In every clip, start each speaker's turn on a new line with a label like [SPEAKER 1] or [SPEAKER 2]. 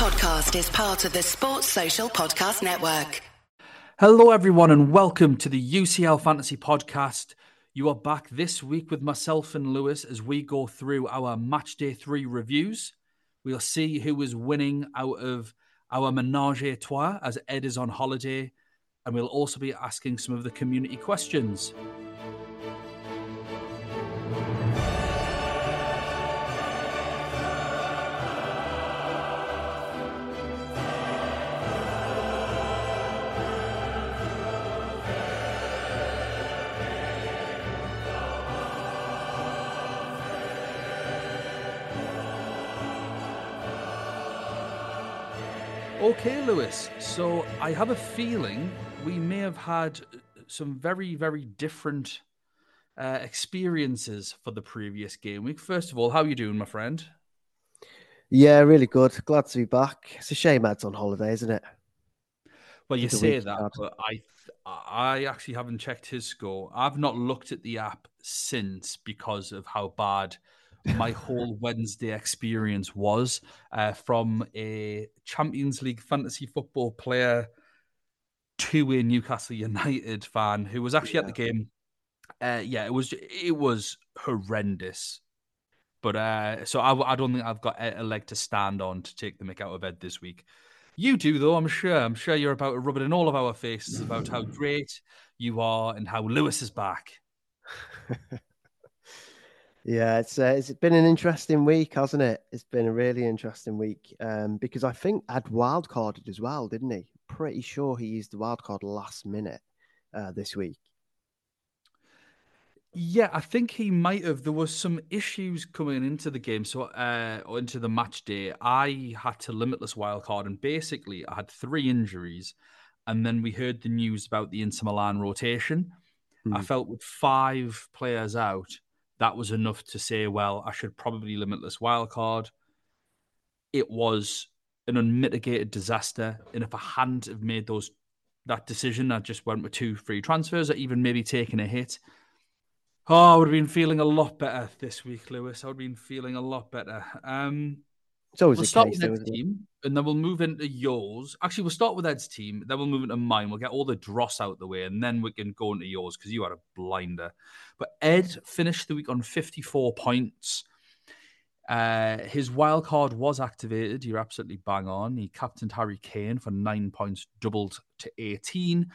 [SPEAKER 1] podcast is part of the Sports Social Podcast Network.
[SPEAKER 2] Hello, everyone, and welcome to the UCL Fantasy Podcast. You are back this week with myself and Louis as we go through our match day three reviews. We'll see who is winning out of our menage a trois as Ed is on holiday, and we'll also be asking some of the community questions. Okay, Louis. So I have a feeling we may have had some very, very different uh, experiences for the previous game week. First of all, how are you doing, my friend?
[SPEAKER 3] Yeah, really good. Glad to be back. It's a shame Ed's on holiday, isn't it?
[SPEAKER 2] Well, you say that, but I, I actually haven't checked his score. I've not looked at the app since because of how bad my whole Wednesday experience was uh, from a Champions League fantasy football player to a Newcastle United fan who was actually yeah. at the game. Uh, yeah, it was it was horrendous. But uh, so I, I don't think I've got a leg to stand on to take the mick out of Ed this week. You do though, I'm sure. I'm sure you're about to rub it in all of our faces about how great you are and how Louis is back.
[SPEAKER 3] Yeah, it's uh, it's been an interesting week, hasn't it? It's been a really interesting week um, because I think Ed wildcarded as well, didn't he? Pretty sure he used the wildcard last minute uh, this week.
[SPEAKER 2] Yeah, I think he might have. There was some issues coming into the game, so uh, or into the match day. I had to limitless wildcard, and basically, I had three injuries, and then we heard the news about the Inter Milan rotation. Mm. I hmm. felt with five players out that was enough to say, well, I should probably limit this wild card. It was an unmitigated disaster. And if I hadn't have made those that decision, I just went with two free transfers or even maybe taking a hit. Oh, I would have been feeling a lot better this week, Louis. I would have been feeling a lot better. Um,
[SPEAKER 3] it's always
[SPEAKER 2] we'll start with Ed's team, and then we'll move into yours. Actually, we'll start with Ed's team, then we'll move into mine. We'll get all the dross out the way, and then we can go into yours because you had a blinder. But Ed finished the week on 54 points. Uh, his wild card was activated. You're absolutely bang on. He captained Harry Kane for nine points, doubled to 18.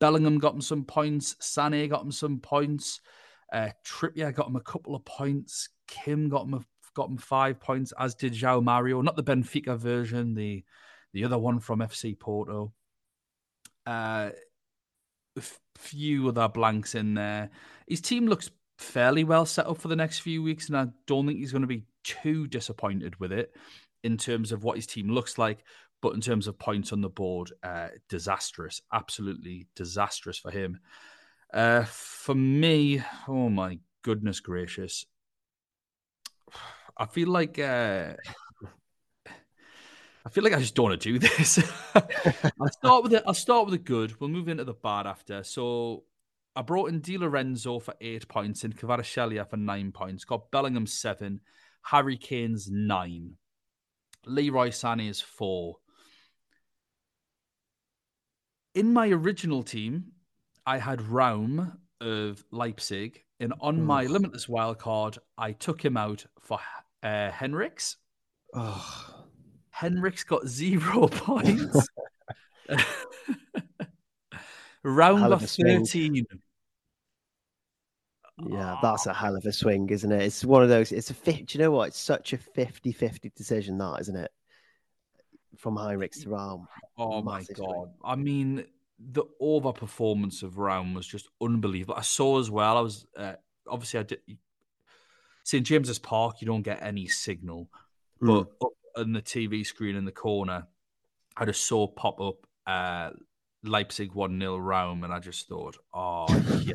[SPEAKER 2] Bellingham got him some points. Sané got him some points. Uh, Trippier got him a couple of points. Kim got him a got him five points, as did João Mario. Not the Benfica version, the the other one from FC Porto. Uh, a few other blanks in there. His team looks fairly well set up for the next few weeks, and I don't think he's going to be too disappointed with it in terms of what his team looks like. But in terms of points on the board, uh, disastrous, absolutely disastrous for him. Uh, for me, oh my goodness gracious, I feel like uh, I feel like I just don't want to do this. I'll start with it. I'll start with the good. We'll move into the bad after. So I brought in Di Lorenzo for eight points and Kvaratskhelia for nine points. Got Bellingham seven, Harry Kane's nine, Leroy Sané Sané's four. In my original team, I had Raum of Leipzig, and on my limitless wild card, I took him out for uh, Henrichs. Oh. Henrichs got zero points. Round of 13.
[SPEAKER 3] Yeah, that's a hell of a swing, isn't it? It's one of those. It's a fit. Do you know what? It's such a 50 50 decision, that, isn't it? From Henrichs to Raum.
[SPEAKER 2] Oh, my God. Swing. I mean, the over performance of Raum was just unbelievable. I saw as well, I was uh, obviously, I did St James's Park, you don't get any signal, mm. but up on the TV screen in the corner, I just saw pop up uh, Leipzig one 0 Raum, and I just thought, oh yeah.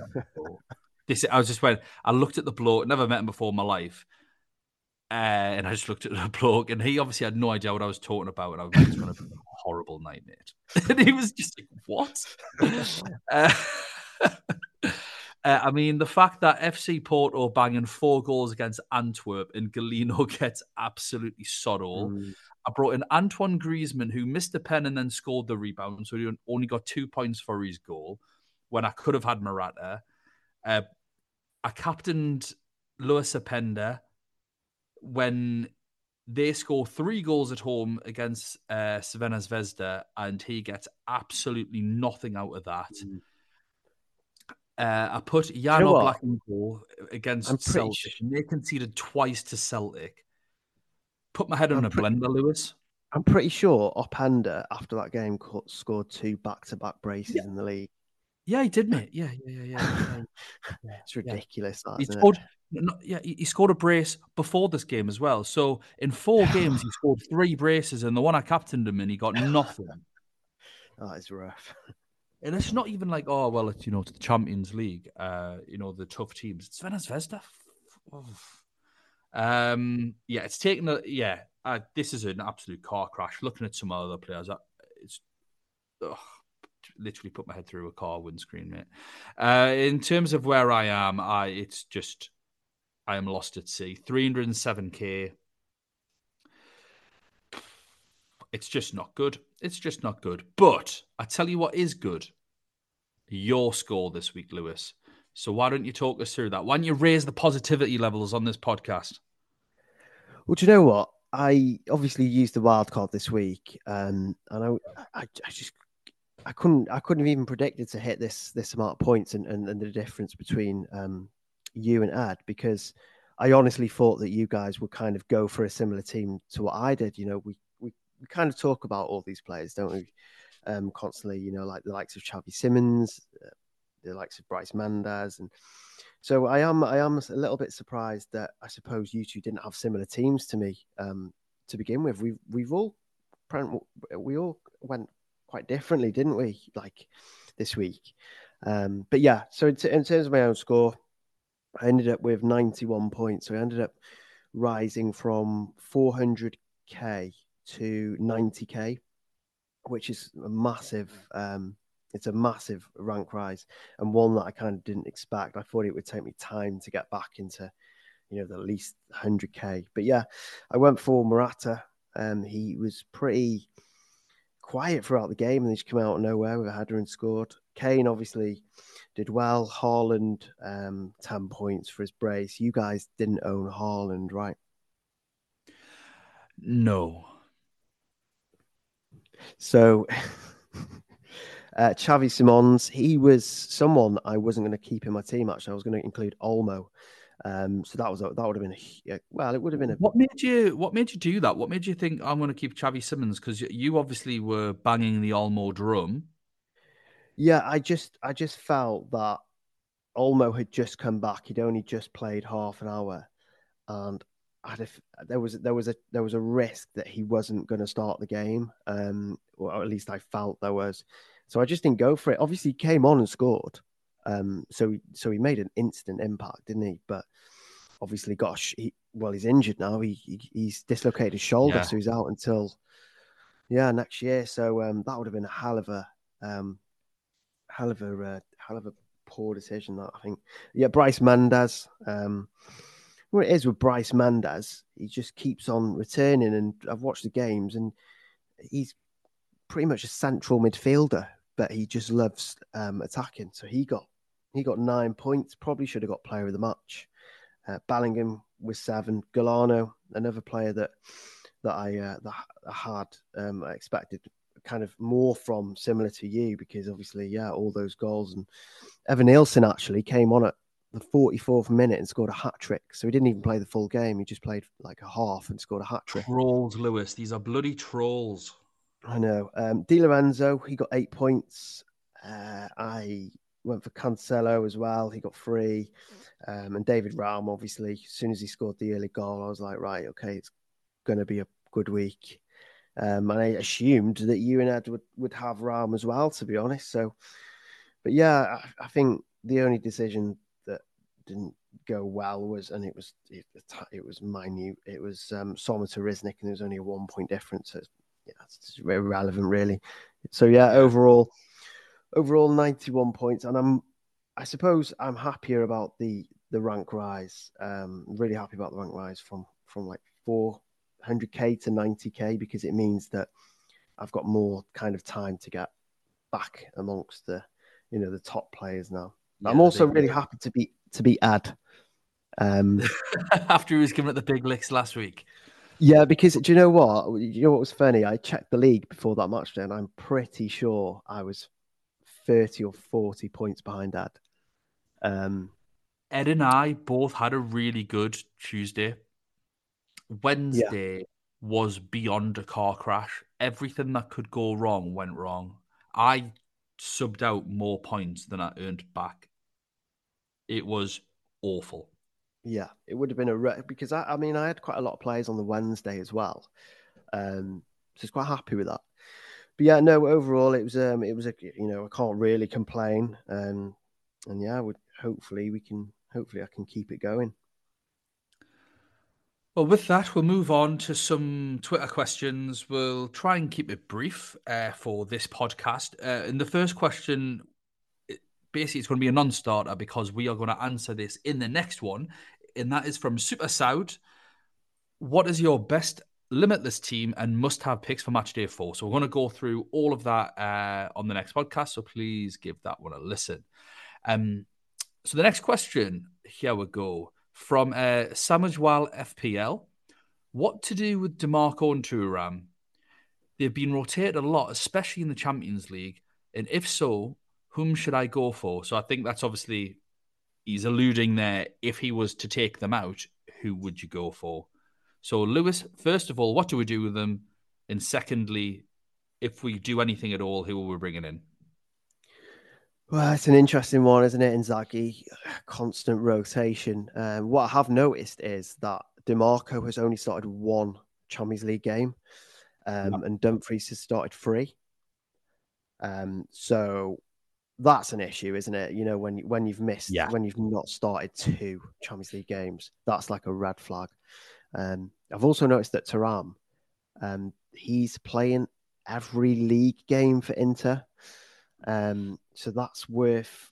[SPEAKER 2] this I was just when I looked at the bloke, never met him before in my life. Uh, and I just looked at the bloke, and he obviously had no idea what I was talking about. And I was just going to be a horrible night, mate. and he was just like, what? uh, uh, I mean, the fact that FC Porto banging four goals against Antwerp and Galeno gets absolutely sod all. Mm. I brought in Antoine Griezmann, who missed the pen and then scored the rebound, so he only got two points for his goal when I could have had Morata. Uh, I captained Loïs Openda when they score three goals at home against uh, Crvena Zvezda, and he gets absolutely nothing out of that. Mm. Uh, I put Jan you know Oblak in goal against Celtic, sure. and they conceded twice to Celtic. Put my head on I'm a blender, Louis.
[SPEAKER 3] I'm pretty sure Openda, after that game, scored two back-to-back braces yeah. in the league.
[SPEAKER 2] Yeah, he did, mate. Yeah, yeah, yeah, yeah.
[SPEAKER 3] yeah. it's ridiculous.
[SPEAKER 2] Yeah.
[SPEAKER 3] That,
[SPEAKER 2] he scored. yeah, he scored a brace before this game as well. So in four games, he scored three braces, and the one I captained him in, he got nothing.
[SPEAKER 3] that is rough.
[SPEAKER 2] And it's not even like, oh well, it's you know, the Champions League, uh, you know, the tough teams. It's Zvezda. Um, yeah, it's taken a yeah. Uh, this is an absolute car crash. Looking at some other players, it's ugh, literally put my head through a car windscreen, mate. Uh, in terms of where I am, I it's just I am lost at sea. 307k. It's just not good. It's just not good. But I tell you what is good. Your score this week, Louis. So why don't you talk us through that? Why don't you raise the positivity levels on this podcast?
[SPEAKER 3] Well, do you know what? I obviously used the wild card this week, um, and I, I, I just I couldn't I couldn't have even predicted to hit this this amount of points and, and, and the difference between um, you and Ed because I honestly thought that you guys would kind of go for a similar team to what I did. You know, we we, we kind of talk about all these players, don't we? Um, constantly, you know, like the likes of Xavi Simons, uh, the likes of Brais Méndez, and so I am I am a little bit surprised that I suppose you two didn't have similar teams to me um, to begin with. We we've all we all went quite differently, didn't we? Like this week. Um, but yeah, so in, in, terms of my own score, I ended up with 91 points. So I ended up rising from 400k to 90k, which is a massive. Um, it's a massive rank rise and one that I kind of didn't expect. I thought it would take me time to get back into, you know, the least 100k. But yeah, I went for Morata. Um, he was pretty quiet throughout the game and then just come out of nowhere with a header and scored. Kane obviously did well. Haaland, um, 10 points for his brace. You guys didn't own Haaland, right?
[SPEAKER 2] No.
[SPEAKER 3] So, uh, Xavi Simons, he was someone I wasn't going to keep in my team, actually. I was going to include Olmo. Um, so that was a, that would have been a well, it would have been a.
[SPEAKER 2] What made you What made you do that? What made you think I'm going to keep Xavi Simons? Because you obviously were banging the Olmo drum.
[SPEAKER 3] Yeah, I just I just felt that Olmo had just come back. He'd only just played half an hour, and I'd there was there was a there was a risk that he wasn't going to start the game. Um, or at least I felt there was. So I just didn't go for it. Obviously, he came on and scored. Um, so so he made an instant impact, didn't he? But obviously, gosh, he, well, he's injured now. He, he he's dislocated his shoulder, yeah. so he's out until yeah next year. So um, that would have been a hell of a um, hell of a uh, hell of a poor decision. That I think. Yeah, Brais Méndez. Um, what it is with Brais Méndez, he just keeps on returning, and I've watched the games, and he's pretty much a central midfielder, but he just loves um, attacking. So he got he got nine points. Probably should have got player of the match. Uh, Bellingham with seven. Galeno, another player that that I uh, that I had um, I expected kind of more from, similar to you, because obviously, yeah, all those goals and Evanilson actually came on at the 44th minute and scored a hat trick. So he didn't even play the full game. He just played like a half and scored a hat trick.
[SPEAKER 2] Trolls, Louis. These are bloody trolls.
[SPEAKER 3] I know. Um, Di Lorenzo, he got eight points. Uh, I went for Cancelo as well. He got three. Um, and David Raum, obviously, as soon as he scored the early goal, I was like, right, okay, it's going to be a good week. Um, and I assumed that you and Ed would, would have Raum as well, to be honest. So, but yeah, I, I think the only decision didn't go well was, and it was it, it was minute. It was um, Sommer to Riznyk, and there was only a one point difference. So, yeah, it's irrelevant, really. So yeah, overall, overall 91 points, and I'm, I suppose, I'm happier about the the rank rise. Um, really happy about the rank rise from from like four 100k to 90k because it means that I've got more kind of time to get back amongst the you know the top players now. Yeah, I'm also really happy to be to be Ed. Um,
[SPEAKER 2] After he was given it the big licks last week.
[SPEAKER 3] Yeah, because do you know what? You know what was funny? I checked the league before that match, and I'm pretty sure I was 30 or 40 points behind Ed. Um,
[SPEAKER 2] Ed and I both had a really good Tuesday. Wednesday yeah. was beyond a car crash. Everything that could go wrong went wrong. I subbed out more points than I earned back. It was awful.
[SPEAKER 3] Yeah, it would have been a because I, I mean I had quite a lot of players on the Wednesday as well, um, so I was quite happy with that. But yeah, no, overall it was um, it was a you know I can't really complain, um, and yeah, would hopefully we can hopefully I can keep it going.
[SPEAKER 2] Well, with that, we'll move on to some Twitter questions. We'll try and keep it brief uh, for this podcast. Uh, and the first question, basically, it's going to be a non starter because we are going to answer this in the next one and that is from Super Saud. What is your best limitless team and must have picks for match day four? So we're going to go through all of that uh, on the next podcast. So please give that one a listen. Um, so the next question, here we go from uh, Samajwal FPL. What to do with Dimarco and Thuram? They've been rotated a lot, especially in the Champions League. And if so, whom should I go for? So I think that's obviously he's alluding there if he was to take them out, who would you go for? So, Louis, first of all, what do we do with them? And secondly, if we do anything at all, who are we bringing in?
[SPEAKER 3] Well, it's an interesting one, isn't it? Inzaghi, constant rotation. Um, what I have noticed is that Dimarco has only started one Champions League game, um, yep. and Dumfries has started three. Um, so that's an issue, isn't it? You know, when when you've missed, yeah. when you've not started two Champions League games, that's like a red flag. Um, I've also noticed that Thuram, um, he's playing every league game for Inter, um, so that's worth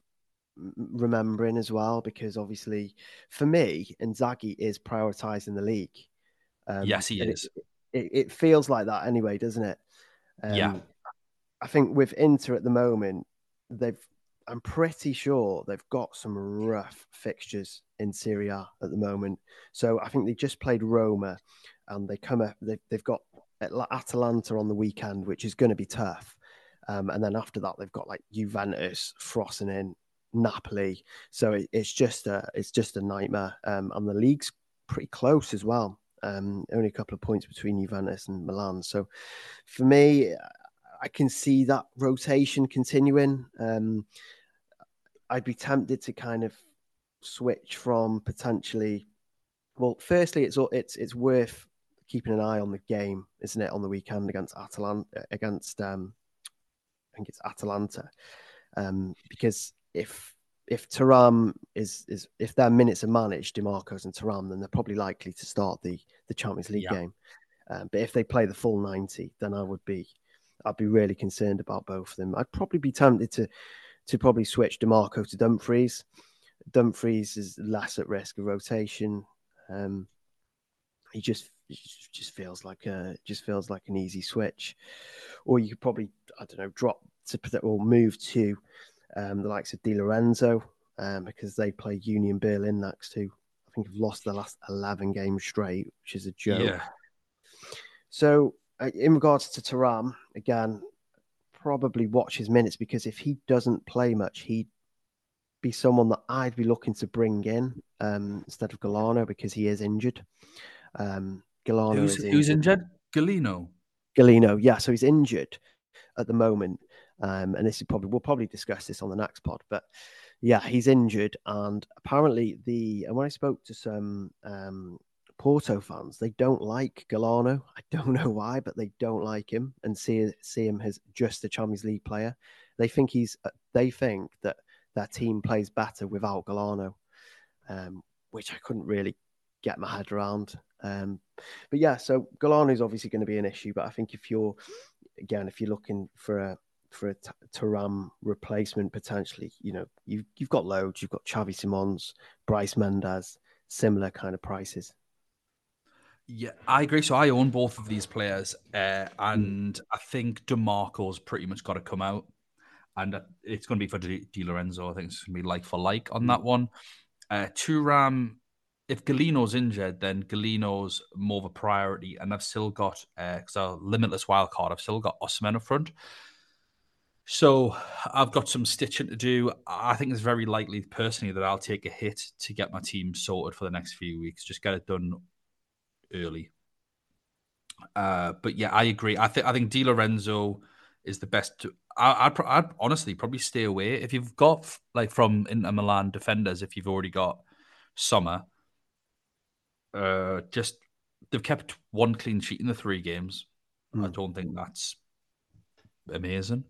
[SPEAKER 3] remembering as well because obviously, for me, Inzaghi is prioritising the league.
[SPEAKER 2] Um, yes, he
[SPEAKER 3] is. It, it, it, feels like that anyway, doesn't it?
[SPEAKER 2] yeah.
[SPEAKER 3] Um, I think with Inter at the moment, they've I'm pretty sure they've got some rough fixtures in Serie at the moment. So I think they just played Roma, and they come up. They've, they've got Atalanta on the weekend, which is going to be tough. Um, and then after that, they've got like Juventus, Frosinone, Napoli. So it, it's just a it's just a nightmare. Um, and the league's pretty close as well. Um, only a couple of points between Juventus and Milan. So for me, I can see that rotation continuing. Um, I'd be tempted to kind of switch from potentially. Well, firstly, it's it's it's worth keeping an eye on the game, isn't it, on the weekend against Atalanta against um, I think it's Atalanta, um, because if if Thuram is is if their minutes are managed, Dimarcos and Thuram, then they're probably likely to start the the Champions League yeah. game. Um, but if they play the full ninety, then I would be I'd be really concerned about both of them. I'd probably be tempted to to probably switch Dimarco to Dumfries. Dumfries is less at risk of rotation. Um, he just just feels like a just feels like an easy switch, or you could probably I don't know drop to or move to um, the likes of Di Lorenzo um, because they play Union Berlin next to. I think have lost the last eleven games straight, which is a joke. Yeah. So in regards to Thuram, again, probably watch his minutes because if he doesn't play much, he'd be someone that I'd be looking to bring in um, instead of Galeno because he is injured. Um, Galeno
[SPEAKER 2] who's,
[SPEAKER 3] is
[SPEAKER 2] injured. who's injured? Galeno.
[SPEAKER 3] Galeno, yeah. So he's injured at the moment, um, and this is probably we'll probably discuss this on the next pod. But yeah, he's injured, and apparently the and when I spoke to some um, Porto fans, they don't like Galeno. I don't know why, but they don't like him and see see him as just a Champions League player. They think he's uh, they think that their team plays better without Galeno, um, which I couldn't really get my head around. Um, but yeah, so Galeno is obviously going to be an issue. But I think if you're again, if you're looking for a for a Thuram replacement potentially, you know, you've you've got loads. You've got Xavi Simons, Brais Méndez, similar kind of prices.
[SPEAKER 2] Yeah, I agree. So I own both of these players, uh, and mm. I think Dimarco's pretty much got to come out, and it's going to be for Di, Di Lorenzo. I think it's going to be like for like on that one. Uh, Thuram, if Galeno's injured, then Galeno's more of a priority, and I've still got because uh, limitless wild card. I've still got Osimhen up front. So I've got some stitching to do. I think it's very likely, personally, that I'll take a hit to get my team sorted for the next few weeks. Just get it done early. Uh, but yeah, I agree. I think I think Di Lorenzo is the best. To, I, would I'd honestly probably stay away if you've got like from Inter Milan defenders. If you've already got Sommer, uh, just they've kept one clean sheet in the three games. Mm. I don't think that's amazing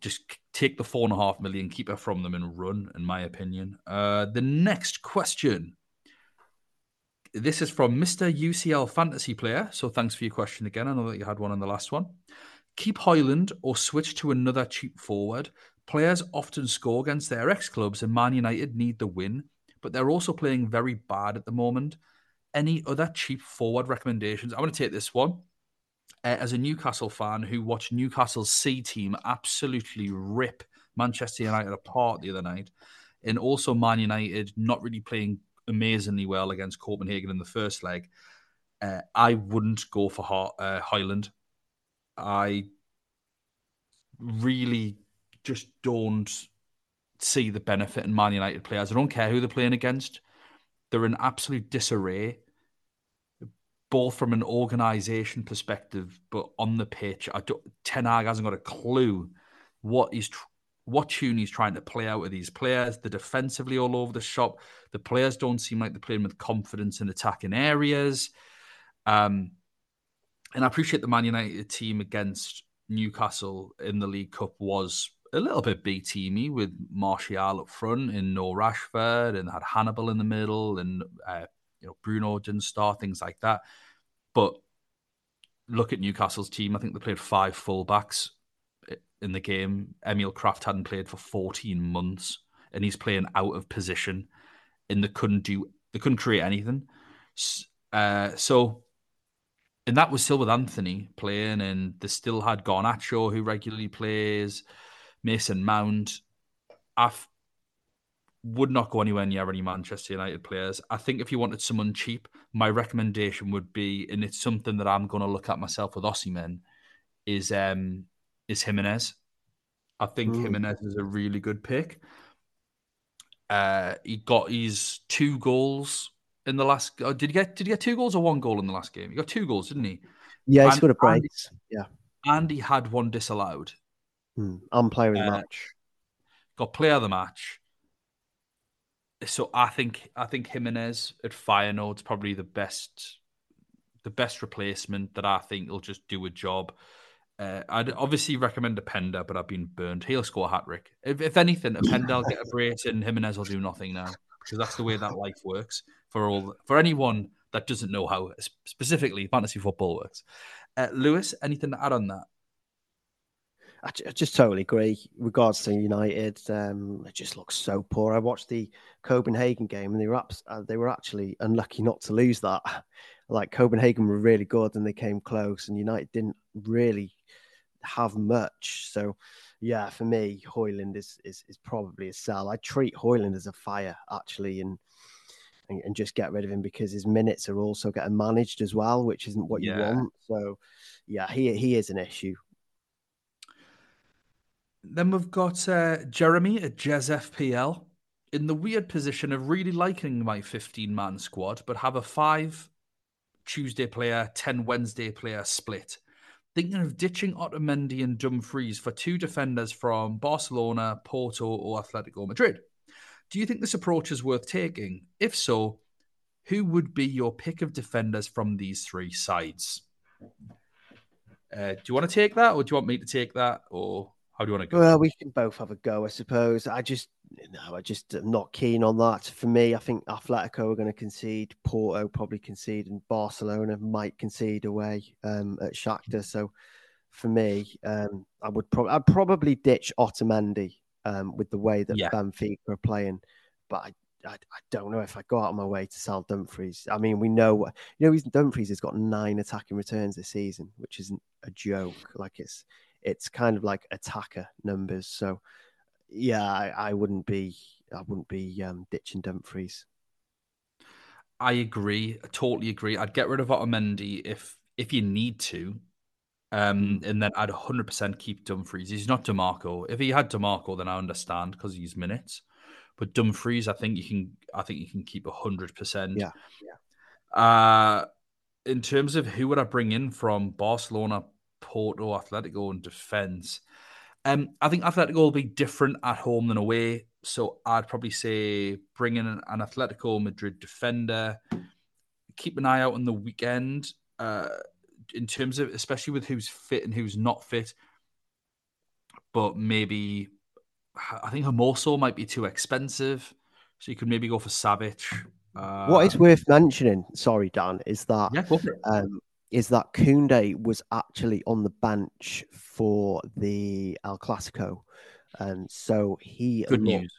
[SPEAKER 2] just take the four and a half million, keep it from them, and run. In my opinion. Uh, the next question. This is from Mr. UCL Fantasy Player. So thanks for your question again. I know that you had one on the last one. Keep Hojlund or switch to another cheap forward. Players often score against their ex clubs, and Man United need the win, but they're also playing very bad at the moment. Any other cheap forward recommendations? I'm going to take this one uh, as a Newcastle fan who watched Newcastle's C team absolutely rip Manchester United apart the other night, and also Man United not really playing amazingly well against Copenhagen in the first leg, uh, I wouldn't go for uh, Hojlund. I really just don't see the benefit in Man United players. I don't care who they're playing against. They're in absolute disarray both from an organisation perspective, but on the pitch, I don't, Ten Hag hasn't got a clue what he's tr- what tune he's trying to play out with these players. They're defensively all over the shop. The players don't seem like they're playing with confidence in attacking areas. Um, and I appreciate the Man United team against Newcastle in the League Cup was a little bit B teamy with Martial up front and no Rashford and had Hannibal in the middle and uh, you know, Bruno didn't start, things like that. But look at Newcastle's team. I think they played five fullbacks in the game. Emil Krafth hadn't played for 14 months and he's playing out of position and they couldn't do, they couldn't create anything. Uh, so, and that was still with Antony playing, and they still had Garnacho who regularly plays, Mason Mount. I've would not go anywhere near any Manchester United players. I think if you wanted someone cheap, my recommendation would be, and it's something that I'm going to look at myself with Osimhen, is um is Giménez. I think Ooh. Giménez is a really good pick. Uh, he got his two goals in the last. Oh, did he get? Did he get two goals or one goal in the last game? He got two goals, didn't he?
[SPEAKER 3] Yeah, he's got a brace. Yeah,
[SPEAKER 2] and he had one disallowed.
[SPEAKER 3] Hmm. I'm player of the uh, match.
[SPEAKER 2] Got player of the match so I think I think Giménez at Feyenoord's probably the best the best replacement that I think will just do a job. Uh, I'd obviously recommend Openda, but I've been burned. He'll score a hat trick. If, if anything, Openda will get a brace and Giménez will do nothing now because that's the way that life works for all for anyone that doesn't know how specifically fantasy football works. Uh, Louis, anything to add on that?
[SPEAKER 3] I, just totally agree. Regards to United, um, it just looks so poor. I watched the Copenhagen game, and they were up, uh, they were actually unlucky not to lose that. Like Copenhagen were really good, and they came close, and United didn't really have much. So, yeah, for me, Hojlund is is, is probably a sell. I treat Hojlund as a fire actually, and, and. And, just get rid of him because his minutes are also getting managed as well, which isn't what you want. So, yeah, he he is an issue.
[SPEAKER 2] Then we've got uh, Jeremy at Jez FPL in the weird position of really liking my 15 man squad, but have a five Tuesday player, 10 Wednesday player split. Thinking of ditching Otamendi and Dumfries for two defenders from Barcelona, Porto, or Atletico Madrid. Do you think this approach is worth taking? If so, who would be your pick of defenders from these three sides? Uh, do you want to take that, or do you want me to take that, or how do you want to go?
[SPEAKER 3] Well, we can both have a go, I suppose. I just no, I just am not keen on that. For me, I think Atletico are going to concede, Porto probably concede, and Barcelona might concede away um, at Shakhtar. So, for me, um, I would probably I'd probably ditch Otamendi um, with the way that yeah. Benfica are playing. But I, I, I, don't know if I go out of my way to sell Dumfries. I mean, we know you know Dumfries has got nine attacking returns this season, which isn't a joke. Like it's it's kind of like attacker numbers. So yeah, I, I wouldn't be I wouldn't be um, ditching Dumfries.
[SPEAKER 2] I agree. I totally agree. I'd get rid of Otamendi if if you need to. Um, hmm. and then I'd 100% keep Dumfries. He's not Dimarco. If he had Dimarco, then I understand because he's minutes. But Dumfries, I think you can. I think you can keep 100%.
[SPEAKER 3] Yeah. Yeah.
[SPEAKER 2] Uh, in terms of who would I bring in from Barcelona, Porto, Atletico, and defense, um, I think Atletico will be different at home than away. So I'd probably say bring in an, an Atletico Madrid defender. Keep an eye out on the weekend uh, in terms of, especially with who's fit and who's not fit. But maybe I think Hermoso might be too expensive, so you could maybe go for Savic.
[SPEAKER 3] Uh, what is worth mentioning, sorry Dan, is that
[SPEAKER 2] yeah,
[SPEAKER 3] um, is that Koundé was actually on the bench for the El Clasico, and so he
[SPEAKER 2] good looked, news.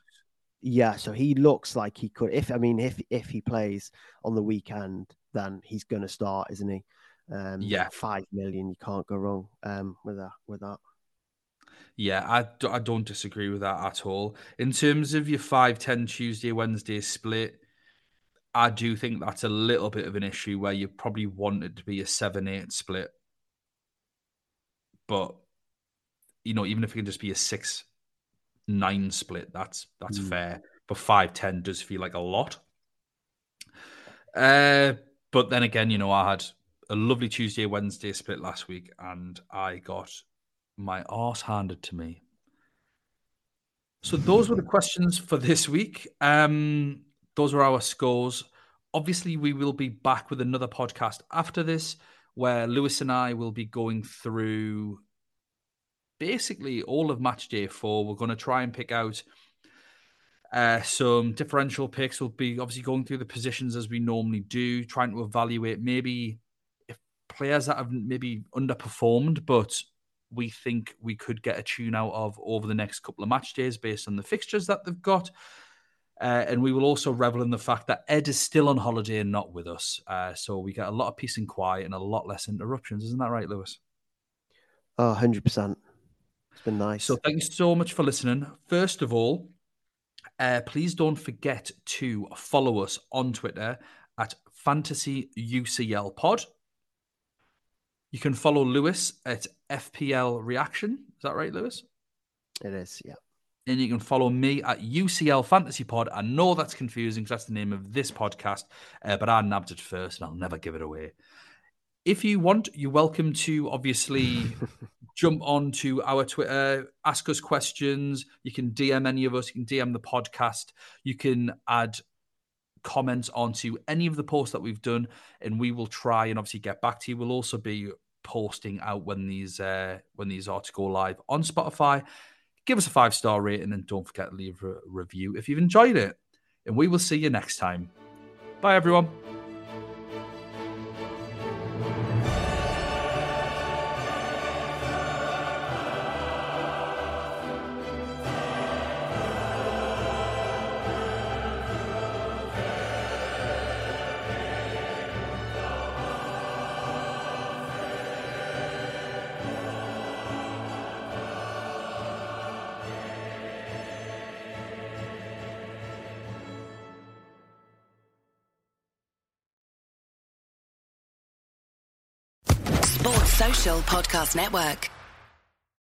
[SPEAKER 3] Yeah, so he looks like he could. If I mean, if if he plays on the weekend, then he's going to start, isn't he? Um,
[SPEAKER 2] yeah,
[SPEAKER 3] five million. You can't go wrong um, with that. With that.
[SPEAKER 2] Yeah, I, I don't disagree with that at all. In terms of your 5 10 Tuesday, Wednesday split, I do think that's a little bit of an issue where you probably want it to be a 7 8 split. But, you know, even if it can just be a 6 9 split, that's that's mm. fair. But 5 10 does feel like a lot. Uh, but then again, you know, I had a lovely Tuesday, Wednesday split last week, and I got my arse handed to me. So those were the questions for this week. Um, those were our scores. Obviously, we will be back with another podcast after this, where Louis and I will be going through basically all of match day four. We're going to try and pick out uh, some differential picks. We'll be obviously going through the positions as we normally do, trying to evaluate maybe if players that have maybe underperformed, but we think we could get a tune out of over the next couple of match days based on the fixtures that they've got. Uh, and we will also revel in the fact that Ed is still on holiday and not with us. Uh, so we get a lot of peace and quiet and a lot less interruptions. Isn't that right, Louis?
[SPEAKER 3] Oh, 100%. It's been nice.
[SPEAKER 2] So thank you so much for listening. First of all, uh, please don't forget to follow us on Twitter at Fantasy UCL Pod. You can follow Louis at FPL Reaction. Is that right, Louis?
[SPEAKER 3] It is, yeah.
[SPEAKER 2] And you can follow me at UCL Fantasy Pod. I know that's confusing because that's the name of this podcast, uh, but I nabbed it first and I'll never give it away. If you want, you're welcome to obviously jump on to our Twitter, ask us questions. You can DM any of us, you can DM the podcast, you can add comments onto any of the posts that we've done, and we will try and obviously get back to you. We'll also be posting out when these uh, when these are to go live on Spotify. Give us a five star rating and don't forget to leave a review if you've enjoyed it. And we will see you next time. Bye, everyone.
[SPEAKER 1] Podcast Network.